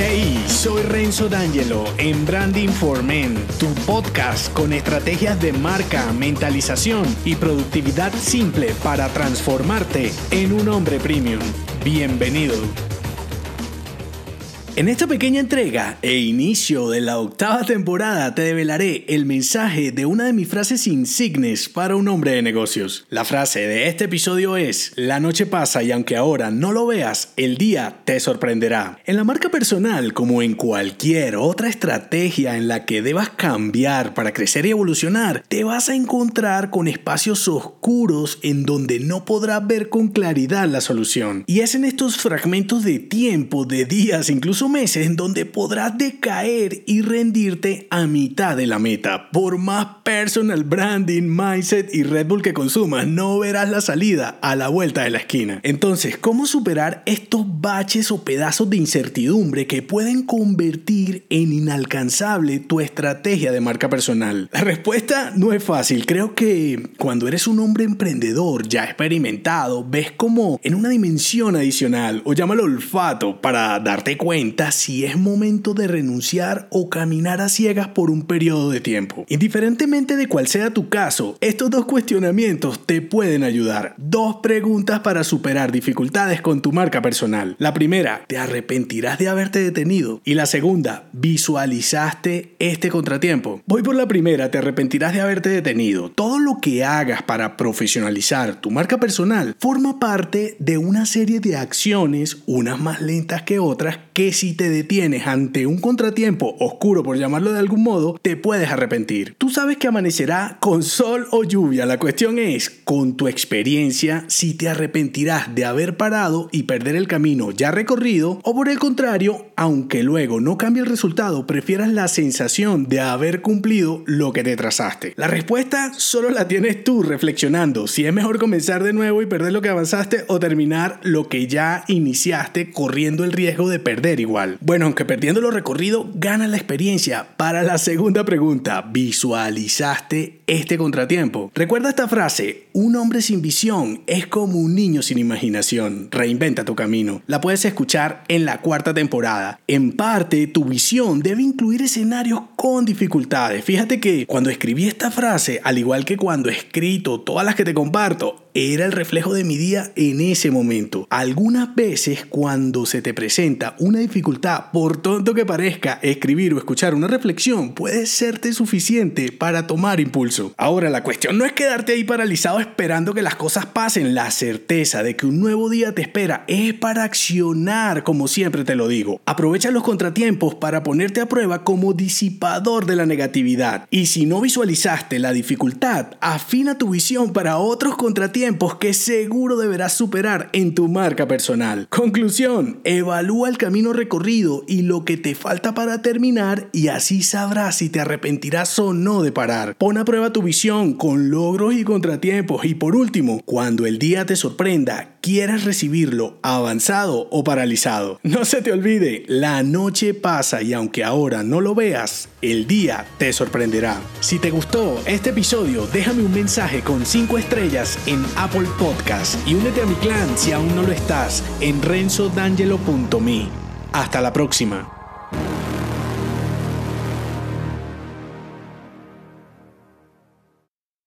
Hey, soy Renzo D'Angelo en Branding for Men, tu podcast con estrategias de marca, mentalización y productividad simple para transformarte en un hombre premium. Bienvenido. En esta pequeña entrega e inicio de la octava temporada te develaré el mensaje de una de mis frases insignes para un hombre de negocios. La frase de este episodio es, la noche pasa y aunque ahora no lo veas, el día te sorprenderá. En la marca personal, como en cualquier otra estrategia en la que debas cambiar para crecer y evolucionar, te vas a encontrar con espacios oscuros en donde no podrás ver con claridad la solución. Y es en estos fragmentos de tiempo, de días, incluso meses en donde podrás decaer y rendirte a mitad de la meta. Por más personal branding, mindset y Red Bull que consumas, no verás la salida a la vuelta de la esquina. Entonces, ¿cómo superar estos baches o pedazos de incertidumbre que pueden convertir en inalcanzable tu estrategia de marca personal? La respuesta no es fácil. Creo que cuando eres un hombre emprendedor ya experimentado, ves como en una dimensión adicional, o llámalo olfato, para darte cuenta si es momento de renunciar o caminar a ciegas por un periodo de tiempo. Indiferentemente de cuál sea tu caso, estos dos cuestionamientos te pueden ayudar. Dos preguntas para superar dificultades con tu marca personal. La primera, ¿te arrepentirás de haberte detenido? Y la segunda, ¿visualizaste este contratiempo? Voy por la primera, ¿te arrepentirás de haberte detenido? Todo lo que hagas para profesionalizar tu marca personal forma parte de una serie de acciones, unas más lentas que otras, que si te detienes ante un contratiempo oscuro, por llamarlo de algún modo, te puedes arrepentir. Tú sabes que amanecerá con sol o lluvia. La cuestión es, con tu experiencia, si te arrepentirás de haber parado y perder el camino ya recorrido, o por el contrario, aunque luego no cambie el resultado, prefieras la sensación de haber cumplido lo que te trazaste. La respuesta solo la tienes tú reflexionando si es mejor comenzar de nuevo y perder lo que avanzaste o terminar lo que ya iniciaste corriendo el riesgo de perder igual. Bueno, aunque perdiendo lo recorrido, ganas la experiencia. Para la segunda pregunta, ¿visualizaste este contratiempo? Recuerda esta frase, un hombre sin visión es como un niño sin imaginación. Reinventa tu camino. La puedes escuchar en la cuarta temporada. En parte, tu visión debe incluir escenarios con dificultades. Fíjate que cuando escribí esta frase, al igual que cuando he escrito todas las que te comparto, era el reflejo de mi día en ese momento. Algunas veces cuando se te presenta una dificultad, por tonto que parezca, escribir o escuchar una reflexión puede serte suficiente para tomar impulso. Ahora, la cuestión no es quedarte ahí paralizado esperando que las cosas pasen. La certeza de que un nuevo día te espera es para accionar, como siempre te lo digo. Aprovecha los contratiempos para ponerte a prueba como disipador de la negatividad. Y si no visualizaste la dificultad, afina tu visión para otros contratiempos que seguro deberás superar en tu marca personal. Conclusión, evalúa el camino recorrido y lo que te falta para terminar y así sabrás si te arrepentirás o no de parar. Pon a prueba tu visión con logros y contratiempos y por último, cuando el día te sorprenda, quieras recibirlo avanzado o paralizado. No se te olvide, la noche pasa y aunque ahora no lo veas, el día te sorprenderá. Si te gustó este episodio, déjame un mensaje con 5 estrellas en Apple Podcast y únete a mi clan si aún no lo estás en renzodangelo.me. Hasta la próxima.